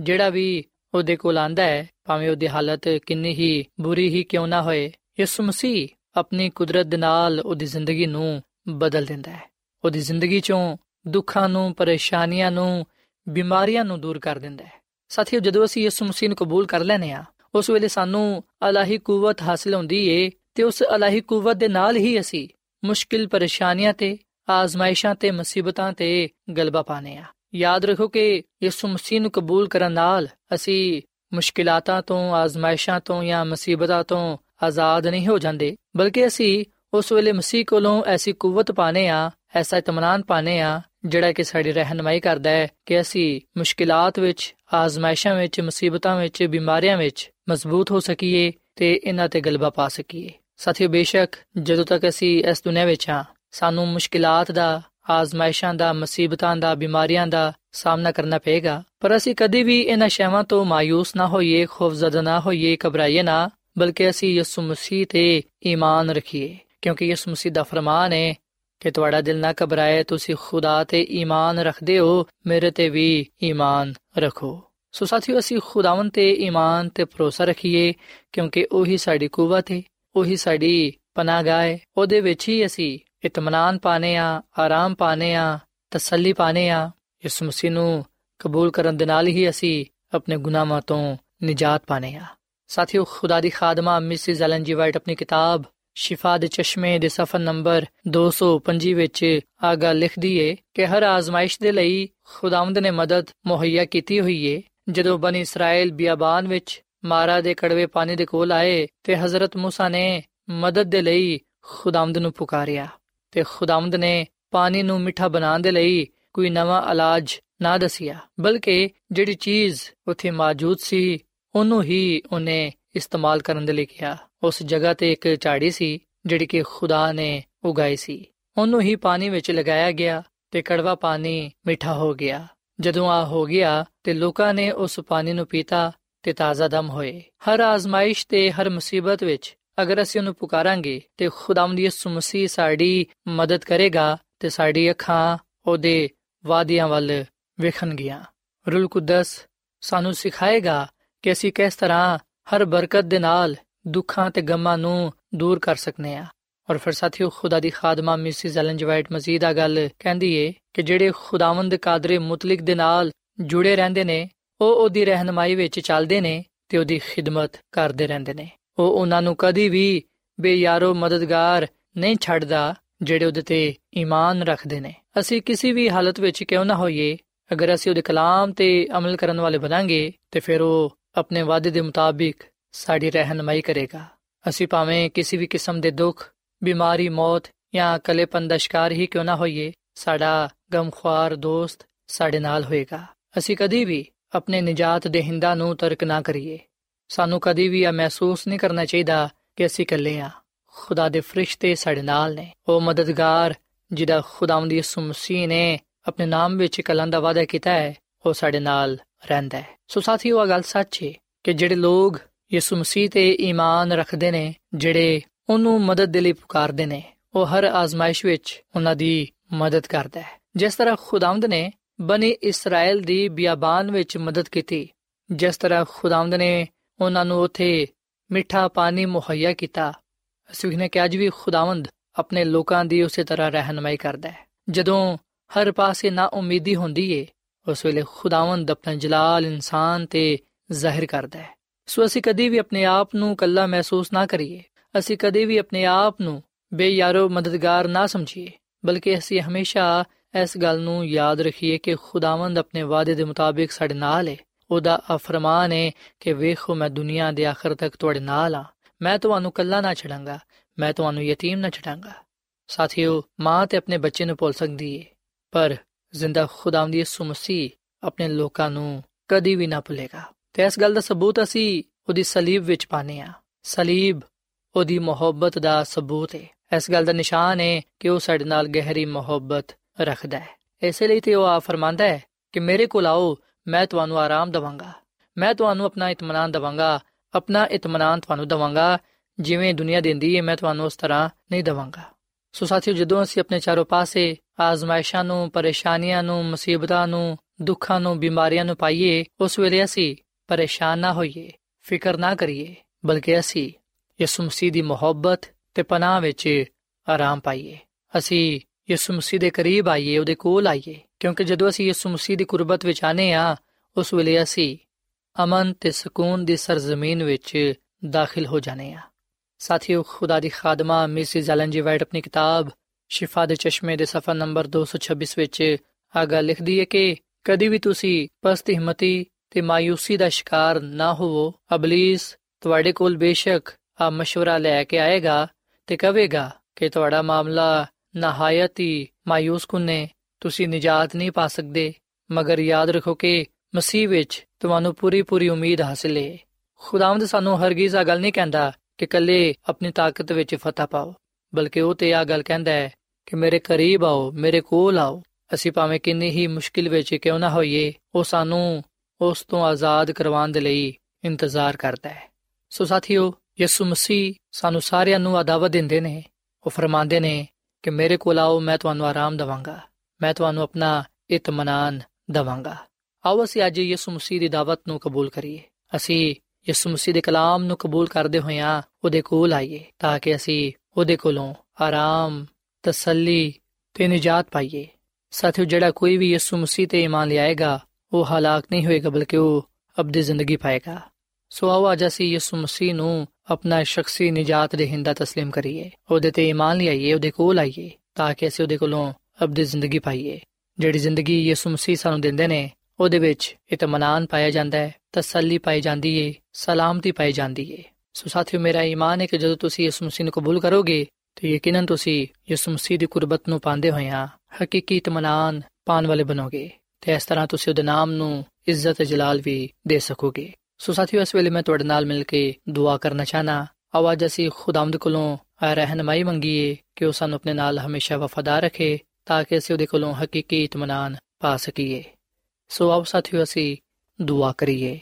ਜਿਹੜਾ ਵੀ ਉਹਦੇ ਕੋਲ ਆਂਦਾ ਹੈ ਭਾਵੇਂ ਉਹਦੀ ਹਾਲਤ ਕਿੰਨੀ ਹੀ ਬੁਰੀ ਹੀ ਕਿਉਂ ਨਾ ਹੋਏ ਯਿਸੂ ਮਸੀਹ ਆਪਣੀ ਕੁਦਰਤ ਦੇ ਨਾਲ ਉਹਦੀ ਜ਼ਿੰਦਗੀ ਨੂੰ ਬਦਲ ਦਿੰਦਾ ਹੈ। ਉਹਦੀ ਜ਼ਿੰਦਗੀ ਚੋਂ ਦੁੱਖਾਂ ਨੂੰ, ਪਰੇਸ਼ਾਨੀਆਂ ਨੂੰ, ਬਿਮਾਰੀਆਂ ਨੂੰ ਦੂਰ ਕਰ ਦਿੰਦਾ ਹੈ। ਸਾਥੀਓ, ਜਦੋਂ ਅਸੀਂ ਯਿਸੂ ਮਸੀਹ ਨੂੰ ਕਬੂਲ ਕਰ ਲੈਨੇ ਆ ਉਸ ਵੇਲੇ ਸਾਨੂੰ ਅਲਾਹੀ ਕੂਵਤ ਹਾਸਲ ਹੁੰਦੀ ਏ ਤੇ ਉਸ ਅਲਾਹੀ ਕੂਵਤ ਦੇ ਨਾਲ ਹੀ ਅਸੀਂ ਮੁਸ਼ਕਿਲ, ਪਰੇਸ਼ਾਨੀਆਂ ਤੇ, ਆਜ਼ਮਾਇਸ਼ਾਂ ਤੇ, ਮੁਸੀਬਤਾਂ ਤੇ ਗਲਬਾ ਪਾਣੇ ਆ ਯਾਦ ਰੱਖੋ ਕਿ ਯਿਸੂ ਮਸੀਹ ਨੂੰ ਕਬੂਲ ਕਰਨ ਨਾਲ ਅਸੀਂ ਮੁਸ਼ਕਿਲਾਤਾਂ ਤੋਂ, ਆਜ਼ਮਾਇਸ਼ਾਂ ਤੋਂ ਜਾਂ ਮੁਸੀਬਤਾਂ ਤੋਂ ਆਜ਼ਾਦ ਨਹੀਂ ਹੋ ਜਾਂਦੇ, ਬਲਕਿ ਅਸੀਂ ਉਸ ਵੇਲੇ ਮਸੀਹ ਕੋਲੋਂ ਐਸੀ ਕੂਵਤ ਪਾਣੇ ਆ ਐਸਾ ਇਤਮਾਨਾਨ ਪਾਣੇ ਆ ਜਿਹੜਾ ਕਿ ਸਾਡੀ ਰਹਿਨਮਾਈ ਕਰਦਾ ਹੈ ਕਿ ਅਸੀਂ ਮੁਸ਼ਕਿਲਾਤ ਵਿੱਚ, ਆਜ਼ਮਾਇਸ਼ਾਂ ਵਿੱਚ, ਮੁਸੀਬਤਾਂ ਵਿੱਚ, ਬਿਮਾਰੀਆਂ ਵਿੱਚ ਮਜ਼ਬੂਤ ਹੋ ਸਕੀਏ ਤੇ ਇਹਨਾਂ ਤੇ ਗਲਬਾ ਪਾ ਸਕੀਏ। ਸਾਥੀਓ, ਬੇਸ਼ੱਕ ਜਦੋਂ ਤੱਕ ਅਸੀਂ ਇਸ ਦੁਨੀਆਂ ਵਿੱਚ ਹਾਂ, ਸਾਨੂੰ ਮੁਸ਼ਕਿਲਾਤ ਦਾ ਆਜ਼ਮਾਇਸ਼ਾਂ ਦਾ, ਮੁਸੀਬਤਾਂ ਦਾ, ਬਿਮਾਰੀਆਂ ਦਾ ਸਾਹਮਣਾ ਕਰਨਾ ਪਏਗਾ। ਪਰ ਅਸੀਂ ਕਦੇ ਵੀ ਇਹਨਾਂ ਸ਼ੈਵਾਂ ਤੋਂ ਮਾਇੂਸ ਨਾ ਹੋਈਏ ਖੌਫਜ਼ਦਾ ਨਾ ਹੋਈਏ, ਘਬਰਾਈਏ ਨਾ, ਬਲਕਿ ਅਸੀਂ ਯਿਸੂ ਮਸੀਹ ਤੇ ਈਮਾਨ ਰੱਖੀਏ। ਕਿਉਂਕਿ ਯਿਸੂ ਮਸੀਹ ਦਾ ਫਰਮਾਨ ਹੈ ਕਿ ਤੁਹਾਡਾ ਦਿਲ ਨਾ ਘਬਰਾਏ, ਤੁਸੀਂ ਖੁਦਾ ਤੇ ਈਮਾਨ ਰੱਖਦੇ ਹੋ, ਮੇਰੇ ਤੇ ਵੀ ਈਮਾਨ ਰੱਖੋ। ਸੋ ਸਾਥੀਓ, ਅਸੀਂ ਖੁਦਾਵੰ ਤੇ ਈਮਾਨ ਤੇ ਭਰੋਸਾ ਰੱਖੀਏ, ਕਿਉਂਕਿ ਉਹੀ ਸਾਡੀ ਕੂਵਤ ਹੈ, ਉਹੀ ਸਾਡੀ ਪਨਾਹਗਾਹ ਹੈ, ਉਹਦੇ ਵਿੱਚ ਹੀ ਅਸੀਂ ਇਤਮਾਨਾਨ ਪਾਣੇ ਆ ਆਰਾਮ ਪਾਣੇ ਆ ਤਸੱਲੀ ਪਾਣੇ ਆ ਇਸ ਮਸੀਹ ਨੂੰ ਕਬੂਲ ਕਰਨ ਦੇ ਨਾਲ ਹੀ ਅਸੀਂ ਆਪਣੇ ਗੁਨਾਹਾਂ ਤੋਂ ਨਜਾਤ ਪਾਣੇ ਆ ਸਾਥੀਓ, ਖੁਦਾ ਦੀ ਖਾਦਮਾ ਮਿਸਿਸ ਐਲਨ ਜੀ ਵਾਈਟ ਆਪਣੀ ਕਿਤਾਬ ਸ਼ਿਫਾ ਦੇ ਚਸ਼ਮੇ ਦੇ ਸਫਾ ਨੰਬਰ 255 ਵਿੱਚ ਆ ਗੱਲ ਲਿਖਦੀ ਏ ਕਿ ਹਰ ਆਜ਼ਮਾਇਸ਼ ਦੇ ਲਈ ਖੁਦਾਵੰਦ ਨੇ ਮਦਦ ਮੁਹੱਈਆ ਕੀਤੀ ਹੋਈ ਏ। ਜਦੋਂ ਬਨ ਇਸਰਾਇਲ ਬਿਆਬਾਨ ਵਿੱਚ ਮਾਰਾ ਦੇ ਕੜਵੇ ਪਾਣੀ ਦੇ ਕੋਲ ਆਏ ਤੇ ਹਜ਼ਰਤ ਮੂਸਾ ਨੇ ਮਦਦ ਦੇ ਲਈ ਖੁਦਾਵੰਦ ਨੂੰ ਪੁਕਾਰਿਆ। ਤੇ ਖੁਦਾਵੰਦ ਨੇ ਪਾਣੀ ਨੂੰ ਮਿੱਠਾ ਬਣਾਉਣ ਦੇ ਲਈ ਕੋਈ ਨਵਾਂ ਇਲਾਜ ਨਾ ਦਸਿਆ, ਬਲਕਿ ਜਿਹੜੀ ਚੀਜ਼ ਉੱਥੇ ਮੌਜੂਦ ਸੀ, ਉਹਨੂੰ ਹੀ ਉਹਨੇ ਇਸਤੇਮਾਲ ਕਰਨ ਦੇ ਲਈ ਕਿਹਾ। ਉਸ ਜਗ੍ਹਾ ਤੇ ਇੱਕ ਝਾੜੀ ਸੀ, ਜਿਹੜੀ ਕਿ ਖੁਦਾ ਨੇ ਉਗਾਈ ਸੀ। ਉਹਨੂੰ ਹੀ ਪਾਣੀ ਵਿੱਚ ਲਗਾਇਆ ਗਿਆ ਤੇ ਕੜਵਾ ਪਾਣੀ ਮਿੱਠਾ ਹੋ ਗਿਆ। ਜਦੋਂ ਆ ਹੋ ਗਿਆ ਤੇ ਲੋਕਾਂ ਨੇ ਉਸ ਪਾਣੀ ਨੂੰ ਪੀਤਾ ਤੇ ਤਾਜ਼ਾ ਦਮ ਹੋਏ। ਹਰ ਆਜ਼ਮਾਇਸ਼ ਤੇ ਹਰ ਮੁਸੀਬਤ ਵਿੱਚ ਅਗਰ ਅਸੀਂ ਉਹਨੂੰ ਪੁਕਾਰਾਂਗੇ ਤੇ ਖੁਦਾਵੰਦ ਯਿਸੂ ਮਸੀਹ ਸਾਡੀ ਮਦਦ ਕਰੇਗਾ ਤੇ ਸਾਡੀ ਅੱਖਾਂ ਉਹਦੇ ਵਾਅਦਿਆਂ ਵੱਲ ਵੇਖਣਗੀਆਂ। ਰੂਲ ਕੁਦਸ ਸਾਨੂੰ ਸਿਖਾਏਗਾ ਕਿ ਅਸੀਂ ਕਿਸ ਤਰ੍ਹਾਂ ਹਰ ਬਰਕਤ ਦੇ ਨਾਲ ਦੁੱਖਾਂ ਤੇ ਗਮਾਂ ਨੂੰ ਦੂਰ ਕਰ ਸਕਨੇ ਆ। ਔਰ ਫਿਰ ਸਾਥੀਓ, ਖੁਦਾ ਦੀ ਖਾਦਮਾ ਮਿਸਿਸ ਐਲਨ ਜਵਾਈਟ ਮਜ਼ੀਦ ਆ ਗੱਲ ਕਹਿੰਦੀ ਏ ਕਿ ਜਿਹੜੇ ਖੁਦਾਵੰਦ ਕਾਦਰੇ ਮੁਤਲਕ ਦੇ ਨਾਲ ਜੁੜੇ ਰਹਿੰਦੇ ਨੇ, ਉਹ ਉਹਦੀ ਰਹਿਨਮਾਈ ਵਿੱਚ ਚੱਲਦੇ ਨੇ ਤੇ ਉਹਦੀ ਖਿਦਮਤ ਕਰਦੇ ਰਹਿੰਦੇ ਨੇ। ਉਹ ਉਹਨਾਂ ਨੂੰ ਕਦੀ ਵੀ ਬੇਯਾਰੋ ਮਦਦਗਾਰ ਨਹੀਂ ਛੱਡਦਾ ਜਿਹੜੇ ਉਹਦੇ ਤੇ ਈਮਾਨ ਰੱਖਦੇ ਨੇ। ਅਸੀਂ ਕਿਸੇ ਵੀ ਹਾਲਤ ਵਿੱਚ ਕਿਉਂ ਨਾ ਹੋਈਏ, ਅਗਰ ਅਸੀਂ ਉਹਦੇ ਕਲਾਮ ਤੇ ਅਮਲ ਕਰਨ ਵਾਲੇ ਬਣਾਂਗੇ, ਤੇ ਫਿਰ ਉਹ ਆਪਣੇ ਵਾਅਦੇ ਦੇ ਮੁਤਾਬਿਕ ਸਾਡੀ ਰਹਿਨਮਾਈ ਕਰੇਗਾ। ਅਸੀਂ ਭਾਵੇਂ ਕਿਸੇ ਵੀ ਕਿਸਮ ਦੇ ਦੁੱਖ, ਬਿਮਾਰੀ, ਮੌਤ ਜਾਂ ਕਲੇਪਨ ਦਾ ਸ਼ਿਕਾਰ ਹੀ ਕਿਉਂ ਨਾ ਹੋਈਏ, ਸਾਡਾ ਗਮਖਵਾਰ ਦੋਸਤ ਸਾਡੇ ਨਾਲ ਹੋਏਗਾ। ਅਸੀਂ ਕਦੀ ਵੀ ਆਪਣੇ ਨਜਾਤ ਦੇ ਹਿੰਦਾ ਨੂੰ ਤਰਕ ਨਾ ਕਰੀਏ। ਸਾਨੂੰ ਕਦੀ ਵੀ ਇਹ ਮਹਿਸੂਸ ਨਹੀਂ ਕਰਨਾ ਚਾਹੀਦਾ ਕਿ ਅਸੀਂ ਇਕੱਲੇ ਆ ਖੁਦਾ ਦੇ ਫਰਿਸ਼ਤੇ ਸਾਡੇ ਨਾਲ ਨੇ। ਉਹ ਮਦਦਗਾਰ, ਜਿਹਦਾ ਖੁਦਾਵੰਦ ਯਿਸੂ ਮਸੀਹ ਨੇ ਆਪਣੇ ਨਾਮ ਵਿੱਚ ਕਲਾਂ ਦਾ ਵਾਅਦਾ ਕੀਤਾ ਹੈ, ਉਹ ਸਾਡੇ ਨਾਲ ਰਹਿੰਦਾ ਹੈ। ਸੋ ਸਾਥੀਓ, ਇਹ ਗੱਲ ਸੱਚ ਹੈ ਕਿ ਜਿਹੜੇ ਲੋਕ ਯਿਸੂ ਮਸੀਹ ਤੇ ਈਮਾਨ ਰੱਖਦੇ ਨੇ, ਜਿਹੜੇ ਉਹਨੂੰ ਮਦਦ ਦੇ ਲਈ ਪੁਕਾਰਦੇ ਨੇ, ਉਹ ਹਰ ਆਜ਼ਮਾਇਸ਼ ਵਿੱਚ ਉਹਨਾਂ ਦੀ ਮਦਦ ਕਰਦਾ ਹੈ। ਜਿਸ ਤਰ੍ਹਾਂ ਖੁਦਾਵੰਦ ਨੇ ਬਨੀ ਇਸਰਾਇਲ ਦੀ ਬਿਆਬਾਨ ਵਿੱਚ ਮਦਦ ਕੀਤੀ, ਜਿਸ ਤਰ੍ਹਾਂ ਖੁਦਾਵੰਦ ਨੇ ਉਹਨਾਂ ਨੂੰ ਉਥੇ ਮਿੱਠਾ ਪਾਣੀ ਮੁਹੱਈਆ ਕੀਤਾ। ਅਸੀਂ ਨੇ ਕਿ ਅੱਜ ਵੀ ਖੁਦਾਵੰਦ ਆਪਣੇ ਲੋਕਾਂ ਦੀ ਉਸੇ ਤਰ੍ਹਾਂ ਰਹਿਨਮਾਈ ਕਰਦਾ ਹੈ। ਜਦੋਂ ਹਰ ਪਾਸੇ ਨਾ ਉਮੀਦੀ ਹੁੰਦੀ ਏ, ਉਸ ਵੇਲੇ ਖੁਦਾਵੰਦ ਆਪਣਾ ਜਲਾਲ ਇਨਸਾਨ ਤੇ ਜ਼ਾਹਿਰ ਕਰਦਾ ਹੈ। ਸੋ ਅਸੀਂ ਕਦੀ ਵੀ ਆਪਣੇ ਆਪ ਨੂੰ ਕੱਲਾ ਮਹਿਸੂਸ ਨਾ ਕਰੀਏ। ਅਸੀਂ ਕਦੀ ਵੀ ਆਪਣੇ ਆਪ ਨੂੰ ਬੇਯਾਰੋ ਮਦਦਗਾਰ ਨਾ ਸਮਝੀਏ, ਬਲਕਿ ਅਸੀਂ ਹਮੇਸ਼ਾ ਇਸ ਗੱਲ ਨੂੰ ਯਾਦ ਰੱਖੀਏ ਕਿ ਖੁਦਾਵੰਦ ਆਪਣੇ ਵਾਅਦੇ ਦੇ ਮੁਤਾਬਿਕ ਸਾਡੇ ਨਾਲ ਹੈ ਉਹਦਾ ਅਫਰਮਾਨ ਹੈ ਕਿ ਵੇਖੋ ਮੈਂ ਦੁਨੀਆ ਦੇ ਆਖਰ ਤੱਕ ਤੁਹਾਡੇ ਨਾਲ ਆ। ਮੈਂ ਤੁਹਾਨੂੰ ਕੱਲਾ ਨਾ ਛੱਡਾਂਗਾ। ਮੈਂ ਤੁਹਾਨੂੰ ਯਤੀਮ ਨਾ ਛੱਡਾਂਗਾ। ਸਾਥੀਓ, ਮਾਂ ਤੇ ਆਪਣੇ ਬੱਚੇ ਨੂੰ ਭੁੱਲ ਸਕਦੀ ਏ। ਪਰ ਜ਼ਿੰਦਾ ਖੁਦਾਵੰਦ ਯਿਸੂ ਮਸੀਹ ਆਪਣੇ ਲੋਕਾਂ ਨੂੰ ਕਦੀ ਵੀ ਨਾ ਭੁੱਲੇਗਾ। ਤੇ ਇਸ ਗੱਲ ਦਾ ਸਬੂਤ ਅਸੀਂ ਉਹਦੀ ਸਲੀਬ ਵਿੱਚ ਪਾਨੇ ਆ। ਸਲੀਬ ਉਹਦੀ ਮੁਹੱਬਤ ਦਾ ਸਬੂਤ ਹੈ ਇਸ ਗੱਲ ਦਾ ਨਿਸ਼ਾਨ ਹੈ ਕਿ ਉਹ ਸਾਡੇ ਨਾਲ ਗਹਿਰੀ ਮੁਹੱਬਤ ਰੱਖਦਾ ਹੈ ਇਸੇ ਲਈ ਤੇ ਉਹ ਆ ਫਰਮਾਂਦਾ ਹੈ ਕਿ ਮੇਰੇ ਕੋਲ ਆਓ ਮੈਂ ਤੁਹਾਨੂੰ ਆਰਾਮ ਦਵਾਂਗਾ। ਮੈਂ ਤੁਹਾਨੂੰ ਆਪਣਾ ਇਤਮਾਨਾਨ ਦਵਾਂਗਾ। ਆਪਣਾ ਇਤਮਾਨਾਨ ਤੁਹਾਨੂੰ ਦਵਾਂਗਾ। ਜਿਵੇਂ ਦੁਨੀਆ ਦਿੰਦੀ ਹੈ, ਮੈਂ ਤੁਹਾਨੂੰ ਉਸ ਤਰ੍ਹਾਂ ਨਹੀਂ ਦਵਾਂਗਾ। ਸੋ ਸਾਥੀਓ, ਜਦੋਂ ਅਸੀਂ ਆਪਣੇ ਚਾਰੋਂ ਪਾਸੇ ਆਜ਼ਮਾਇਸ਼ਾਂ ਨੂੰ, ਪਰੇਸ਼ਾਨੀਆਂ ਨੂੰ, ਮੁਸੀਬਤਾਂ ਨੂੰ, ਦੁੱਖਾਂ ਨੂੰ, ਬਿਮਾਰੀਆਂ ਨੂੰ ਪਾਈਏ, ਉਸ ਵੇਲੇ ਅਸੀਂ ਪਰੇਸ਼ਾਨ ਨਾ ਹੋਈਏ, ਫਿਕਰ ਨਾ ਕਰੀਏ, ਬਲਕਿ ਅਸੀਂ ਯਿਸੂ ਮਸੀਹ ਦੀ ਮੁਹੱਬਤ ਤੇ ਪਨਾਹ ਵਿੱਚ ਆਰਾਮ ਪਾਈਏ। ਅਸੀਂ ਯਿਸੂ ਮਸੀਹ ਦੇ ਕਰੀਬ ਆਈਏ ਉਹਦੇ ਕੋਲ ਆਈਏ ਕਿਉਂਕਿ ਜਦੋਂ ਅਸੀਂ ਯਿਸੂ ਮਸੀਹ ਦੀ ਕੁਰਬਤ ਵਿੱਚ ਆਨੇ ਆ ਉਸ ਵੇਲੇ ਅਸੀਂ ਅਮਨ ਤੇ ਸਕੂਨ ਦੀ ਸਰਜ਼ਮੀਨ ਵਿੱਚ ਦਾਖਲ ਹੋ ਜਾਣੇ ਆ ਸਾਥੀਓ ਖੁਦਾ ਦੀ ਖਾਦਮਾ ਮਿਸਿਸ ਐਲਨ ਜੀ ਵਾਈਟ ਆਪਣੀ ਕਿਤਾਬ ਸ਼ਿਫਾ ਦੇ ਚਸ਼ਮੇ ਦੇ ਸਫਾ ਨੰਬਰ 226 ਵਿੱਚ ਆਗਾ ਲਿਖਦੀ ਹੈ ਕਿ ਕਦੀ ਵੀ ਤੁਸੀਂ ਪਸਤ ਹਿੰਮਤੀ ਤੇ ਮਾਇੂਸੀ ਦਾ ਸ਼ਿਕਾਰ ਨਾ ਹੋਵੋ ਅਬਲਿਸ ਤੁਹਾਡੇ ਕੋਲ ਬੇਸ਼ੱਕ ਆ مشورہ ਲੈ ਕੇ ਆਏਗਾ ਤੇ ਕਹੇਗਾ ਕਿ ਤੁਹਾਡਾ ਮਾਮਲਾ ਨਹਾਇਤ ਹੀ ਮਾਇੂਸ ਕੁਨੇ, ਤੁਸੀਂ ਨਜਾਤ ਨਹੀਂ ਪਾ ਸਕਦੇ, ਮਗਰ ਯਾਦ ਰੱਖੋ ਕਿ ਮਸੀਹ ਵਿੱਚ ਤੁਹਾਨੂੰ ਪੂਰੀ ਪੂਰੀ ਉਮੀਦ ਹਾਸਲ ਹੈ ਖੁਦਾਵੰਦ ਸਾਨੂੰ ਹਰਗਿਜ਼ ਆ ਗੱਲ ਨਹੀਂ ਕਹਿੰਦਾ ਕਿ ਕੱਲੇ ਆਪਣੀ ਤਾਕਤ ਵਿੱਚ ਫਤਹ ਪਾਓ, ਬਲਕਿ ਉਹ ਤੇ ਆ ਗੱਲ ਕਹਿੰਦਾ ਹੈ ਕਿ ਮੇਰੇ ਕਰੀਬ ਆਓ, ਮੇਰੇ ਕੋਲ ਆਓ, ਅਸੀਂ ਭਾਵੇਂ ਕਿੰਨੀ ਹੀ ਮੁਸ਼ਕਿਲ ਵਿੱਚ ਕਿਉਂ ਨਾ ਹੋਈਏ, ਉਹ ਸਾਨੂੰ ਉਸ ਤੋਂ ਆਜ਼ਾਦ ਕਰਵਾਉਣ ਦੇ ਲਈ ਇੰਤਜ਼ਾਰ ਕਰਦਾ ਹੈ। ਸੋ ਸਾਥੀਓ, ਯਿਸੂ ਮਸੀਹ ਸਾਨੂੰ ਸਾਰਿਆਂ ਨੂੰ ਆਦਾਵਤ ਦਿੰਦੇ ਨੇ, ਉਹ ਫਰਮਾਉਂਦੇ ਨੇ ਕਿ ਮੇਰੇ ਕੋਲ ਆਓ, ਮੈਂ ਤੁਹਾਨੂੰ ਆਰਾਮ ਦਵਾਂਗਾ। ਮੈਂ ਤੁਹਾਨੂੰ ਆਪਣਾ ਇਤਮਾਨਾਨ ਦਵਾਂਗਾ। ਆਓ, ਅਸੀਂ ਅੱਜ ਯਿਸੂ ਮਸੀਹ ਦੀ ਦਾਵਤ ਨੂੰ ਕਬੂਲ ਕਰੀਏ। ਅਸੀਂ ਯਿਸੂ ਮਸੀਹ ਦੇ ਕਲਾਮ ਨੂੰ ਕਬੂਲ ਕਰਦੇ ਹੋਇਆਂ ਉਹਦੇ ਕੋਲ ਆਈਏ, ਤਾਂ ਕਿ ਅਸੀਂ ਉਹਦੇ ਕੋਲੋਂ ਆਰਾਮ, ਤਸੱਲੀ ਤੇ ਨਜਾਤ ਪਾਈਏ। ਸਾਥੀਓ, ਜਿਹੜਾ ਕੋਈ ਵੀ ਯਿਸੂ ਮਸੀਹ ਤੇ ਈਮਾਨ ਲਿਆਏਗਾ, ਉਹ ਹਲਾਕ ਨਹੀਂ ਹੋਏਗਾ, ਬਲਕਿ ਉਹ ਅਬਦੀ ਜ਼ਿੰਦਗੀ ਪਾਏਗਾ। ਸੋ ਆਓ ਅੱਜ ਅਸੀਂ ਯਿਸੂ ਮਸੀਹ ਨੂੰ ਆਪਣਾ ਸ਼ਖਸੀ ਨਜਾਤ ਦੇ ਹਿੰਦਾ تسلیم ਕਰੀਏ ਉਹਦੇ ਤੇ ਈਮਾਨ ਲਿਆਈਏ ਉਹਦੇ ਕੋਲ ਆਈਏ ਤਾਂ ਕਿ ਅਸੀਂ ਉਹਦੇ ਕੋਲੋਂ ਅਬਦੀ ਜ਼ਿੰਦਗੀ ਪਾਈਏ ਜਿਹੜੀ ਜ਼ਿੰਦਗੀ ਯਿਸੂ ਮਸੀਹ ਸਾਨੂੰ ਦਿੰਦੇ ਨੇ ਉਹਦੇ ਵਿੱਚ ਇਤਮਾਨਾਨ ਪਾਇਆ ਜਾਂਦਾ ਹੈ ਤਸੱਲੀ ਪਾਈ ਜਾਂਦੀ ਏ ਸਲਾਮਤੀ ਪਾਈ ਜਾਂਦੀ ਏ ਸੋ ਸਾਥੀਓ ਮੇਰਾ ਈਮਾਨ ਹੈ ਕਿ ਜਦੋਂ ਤੁਸੀਂ ਯਿਸੂ ਮਸੀਹ ਨੂੰ ਕਬੂਲ ਕਰੋਗੇ ਤੇ ਯਕੀਨਨ ਤੁਸੀਂ ਯਿਸੂ ਮਸੀਹ ਦੀ ਕੁਰਬਤ ਨੂੰ ਪਾਉਂਦੇ ਹੋਇਆਂ ਹਕੀਕੀ ਇਤਮਾਨਾਨ ਪਾਣ ਵਾਲੇ ਬਣੋਗੇ ਤੇ ਇਸ ਤਰ੍ਹਾਂ ਤੁਸੀਂ ਉਹਦੇ ਨਾਮ ਨੂੰ ਇੱਜ਼ਤ ਜਲਾਲ ਵੀ ਦੇ ਸਕੋਗੇ ਸੋ ਸਾਥੀਓ, ਇਸ ਵੇਲੇ ਮੈਂ ਤੁਹਾਡੇ ਨਾਲ ਮਿਲ ਕੇ ਦੁਆ ਕਰਨਾ ਚਾਹਨਾ। ਆਵਾਜ਼ ਅਸੀਂ ਖੁਦਾਵੰਦ ਕੋਲੋਂ ਰਹਿਨਮਾਈ ਮੰਗੀਏ ਕਿ ਉਹ ਸਾਨੂੰ ਆਪਣੇ ਨਾਲ ਹਮੇਸ਼ਾ ਵਫਾਦਾਰ ਰੱਖੇ, ਤਾਂ ਕਿ ਅਸੀਂ ਉਹਦੇ ਕੋਲੋਂ ਹਕੀਕੀ ਇਤਮਾਨਾਨ ਪਾ ਸਕੀਏ। ਸੋ ਆਓ ਸਾਥੀਓ, ਅਸੀਂ ਦੁਆ ਕਰੀਏ।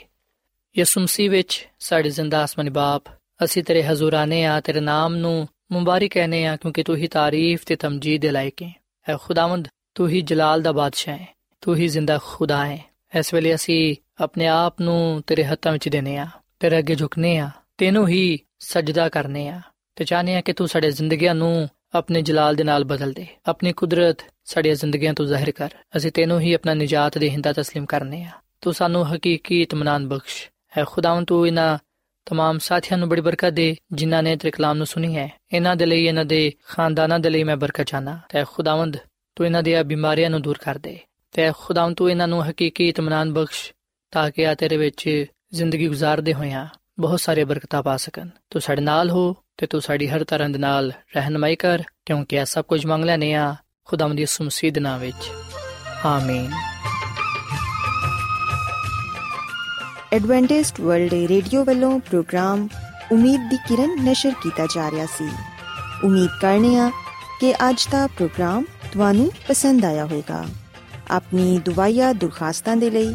ਯਿਸੂ ਮਸੀਹ ਵਿੱਚ ਸਾਡੇ ਜ਼ਿੰਦਾ ਆਸਮਾਨੀ ਬਾਪ, ਅਸੀਂ ਤੇਰੇ ਹਜ਼ੂਰਾਨੇ ਆ, ਤੇਰੇ ਨਾਮ ਨੂੰ ਮੁਬਾਰਕ ਕਹਨੇ ਆ, ਕਿਉਂਕਿ ਤੂੰ ਹੀ ਤਾਰੀਫ ਤੇ ਤਮਜੀਦ ਦੇ ਲਾਇਕ ਹੈ ਐ ਖੁਦਾਵੰਦ, ਤੂੰ ਹੀ ਜਲਾਲ ਦਾ ਬਾਦਸ਼ਾਹ ਹੈ ਤੂੰ ਹੀ ਜ਼ਿੰਦਾ ਖੁਦਾ ਹੈ ਇਸ ਵੇਲੇ ਅਸੀਂ ਆਪਣੇ ਆਪ ਨੂੰ ਤੇਰੇ ਹੱਥਾਂ ਵਿੱਚ ਦੇਨੇ ਆ, ਤੇਰੇ ਅੱਗੇ ਝੁਕਨੇ ਆ, ਤੈਨੂੰ ਹੀ ਸਜਦਾ ਕਰਨੇ ਆ। ਤੇ ਚਾਹਨੇ ਆ ਕਿ ਤੂੰ ਸਾਡੇ ਜ਼ਿੰਦਗੀਆਂ ਨੂੰ ਆਪਣੇ ਜਲਾਲ ਦੇ ਨਾਲ ਬਦਲ ਦੇ। ਆਪਣੀ ਕੁਦਰਤ ਸਾਡੀਆਂ ਜ਼ਿੰਦਗੀਆਂ ਤੋਂ ਜ਼ਾਹਿਰ ਕਰ। ਅਸੀਂ ਤੈਨੂੰ ਹੀ ਆਪਣਾ ਨਜਾਤ ਦੇ ਹਿੰਦਾ تسلیم ਕਰਨੇ ਆ। ਤੂੰ ਸਾਨੂੰ ਹਕੀਕੀ ਇਤਮਾਨਾਨ ਬਖਸ਼। ਹੈ ਖੁਦਾਵੰ ਤੂੰ ਇਹਨਾਂ ਤਮਾਮ ਸਾਥੀਆਂ ਨੂੰ ਬੜੀ ਬਰਕਤ ਦੇ, ਜਿਨ੍ਹਾਂ ਨੇ ਤੇਰੇ ਕਲਾਮ ਨੂੰ ਸੁਣੀ ਹੈ। ਇਹਨਾਂ ਦੇ ਲਈ, ਇਹਨਾਂ ਦੇ ਖਾਨਦਾਨਾਂ ਦੇ ਲਈ ਮੈਂ ਬਰਕਤ ਚਾਹਨਾ ਤੇ ਖੁਦਾਵੰਦ, ਤੂੰ ਇਹਨਾਂ ਦੀਆਂ ਬਿਮਾਰੀਆਂ ਨੂੰ ਦੂਰ ਕਰ ਦੇ। ਤੇ ਖੁਦਾਵੰ ਤੂੰ ਇਹਨਾਂ ਨੂੰ ਹਕੀਕੀ ਇਤਮਾਨਾਨ ਬਖਸ਼। ਤਾਂ ਕਿ ਆ ਤੇਰੇ ਵਿੱਚ ਜ਼ਿੰਦਗੀ گزارਦੇ ਹੋਇਆਂ ਬਹੁਤ ਸਾਰੇ ਬਰਕਤਾਂ ਪਾ ਸਕਣ। ਤੂੰ ਸਾਡੇ ਨਾਲ ਹੋ ਤੇ ਤੂੰ ਸਾਡੀ ਹਰ ਤਰ੍ਹਾਂ ਦੇ ਨਾਲ ਰਹਿਨਮਾਈ ਕਰ, ਕਿਉਂਕਿ ਇਹ ਸਭ ਕੁਝ ਮੰਗ ਲੈਨੇ ਆ ਖੁਦਾਵੰਦ ਦੀ ਸੁਮਸੀਦ ਨਾਮ ਵਿੱਚ। ਆਮੀਨ। ਐਡਵੈਂਟਿਸਟ ਵਰਲਡ ਰੇਡੀਓ ਵੱਲੋਂ ਪ੍ਰੋਗਰਾਮ ਉਮੀਦ ਦੀ ਕਿਰਨ ਨਿਸ਼ਰ ਕੀਤਾ ਜਾ ਰਿਹਾ ਸੀ। ਉਮੀਦ ਕਰਨੇ ਆ ਕਿ ਅੱਜ ਦਾ ਪ੍ਰੋਗਰਾਮ ਤੁਹਾਨੂੰ ਪਸੰਦ ਆਇਆ ਹੋਵੇਗਾ। ਆਪਣੀ ਦੁਆਇਆ ਦੁਰਖਾਸਤਾਂ ਦੇ ਲਈ